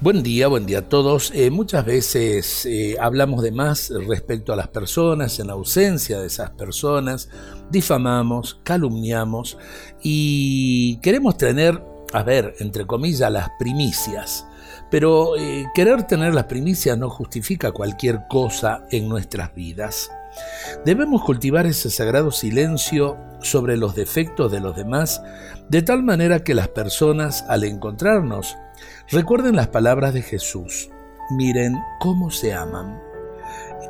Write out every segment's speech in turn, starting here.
Buen día, buen día a todos. Eh, muchas veces eh, hablamos de más respecto a las personas, en ausencia de esas personas, difamamos, calumniamos y queremos tener, a ver, entre comillas, las primicias. Pero eh, querer tener las primicias no justifica cualquier cosa en nuestras vidas. Debemos cultivar ese sagrado silencio sobre los defectos de los demás, de tal manera que las personas, al encontrarnos, recuerden las palabras de Jesús. Miren cómo se aman.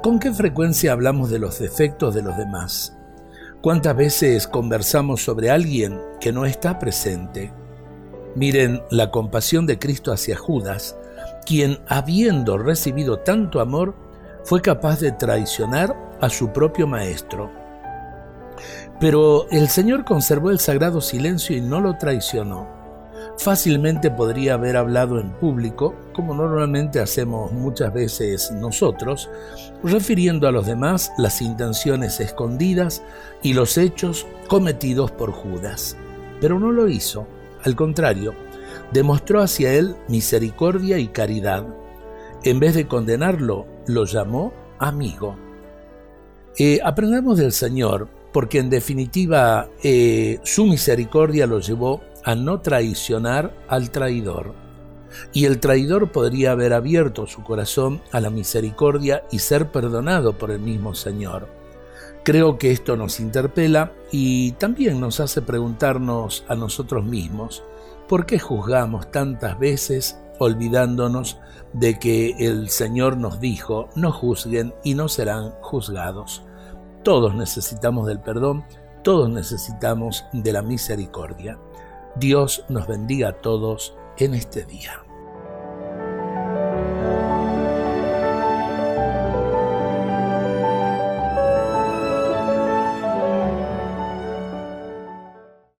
¿Con qué frecuencia hablamos de los defectos de los demás? ¿Cuántas veces conversamos sobre alguien que no está presente? Miren la compasión de Cristo hacia Judas, quien, habiendo recibido tanto amor, fue capaz de traicionar a su propio maestro. Pero el Señor conservó el sagrado silencio y no lo traicionó. Fácilmente podría haber hablado en público, como normalmente hacemos muchas veces nosotros, refiriendo a los demás las intenciones escondidas y los hechos cometidos por Judas. Pero no lo hizo, al contrario, demostró hacia él misericordia y caridad. En vez de condenarlo, lo llamó amigo. Eh, aprendamos del Señor, porque en definitiva eh, su misericordia lo llevó a no traicionar al traidor. Y el traidor podría haber abierto su corazón a la misericordia y ser perdonado por el mismo Señor. Creo que esto nos interpela y también nos hace preguntarnos a nosotros mismos, ¿por qué juzgamos tantas veces olvidándonos de que el Señor nos dijo, no juzguen y no serán juzgados? Todos necesitamos del perdón, todos necesitamos de la misericordia. Dios nos bendiga a todos en este día.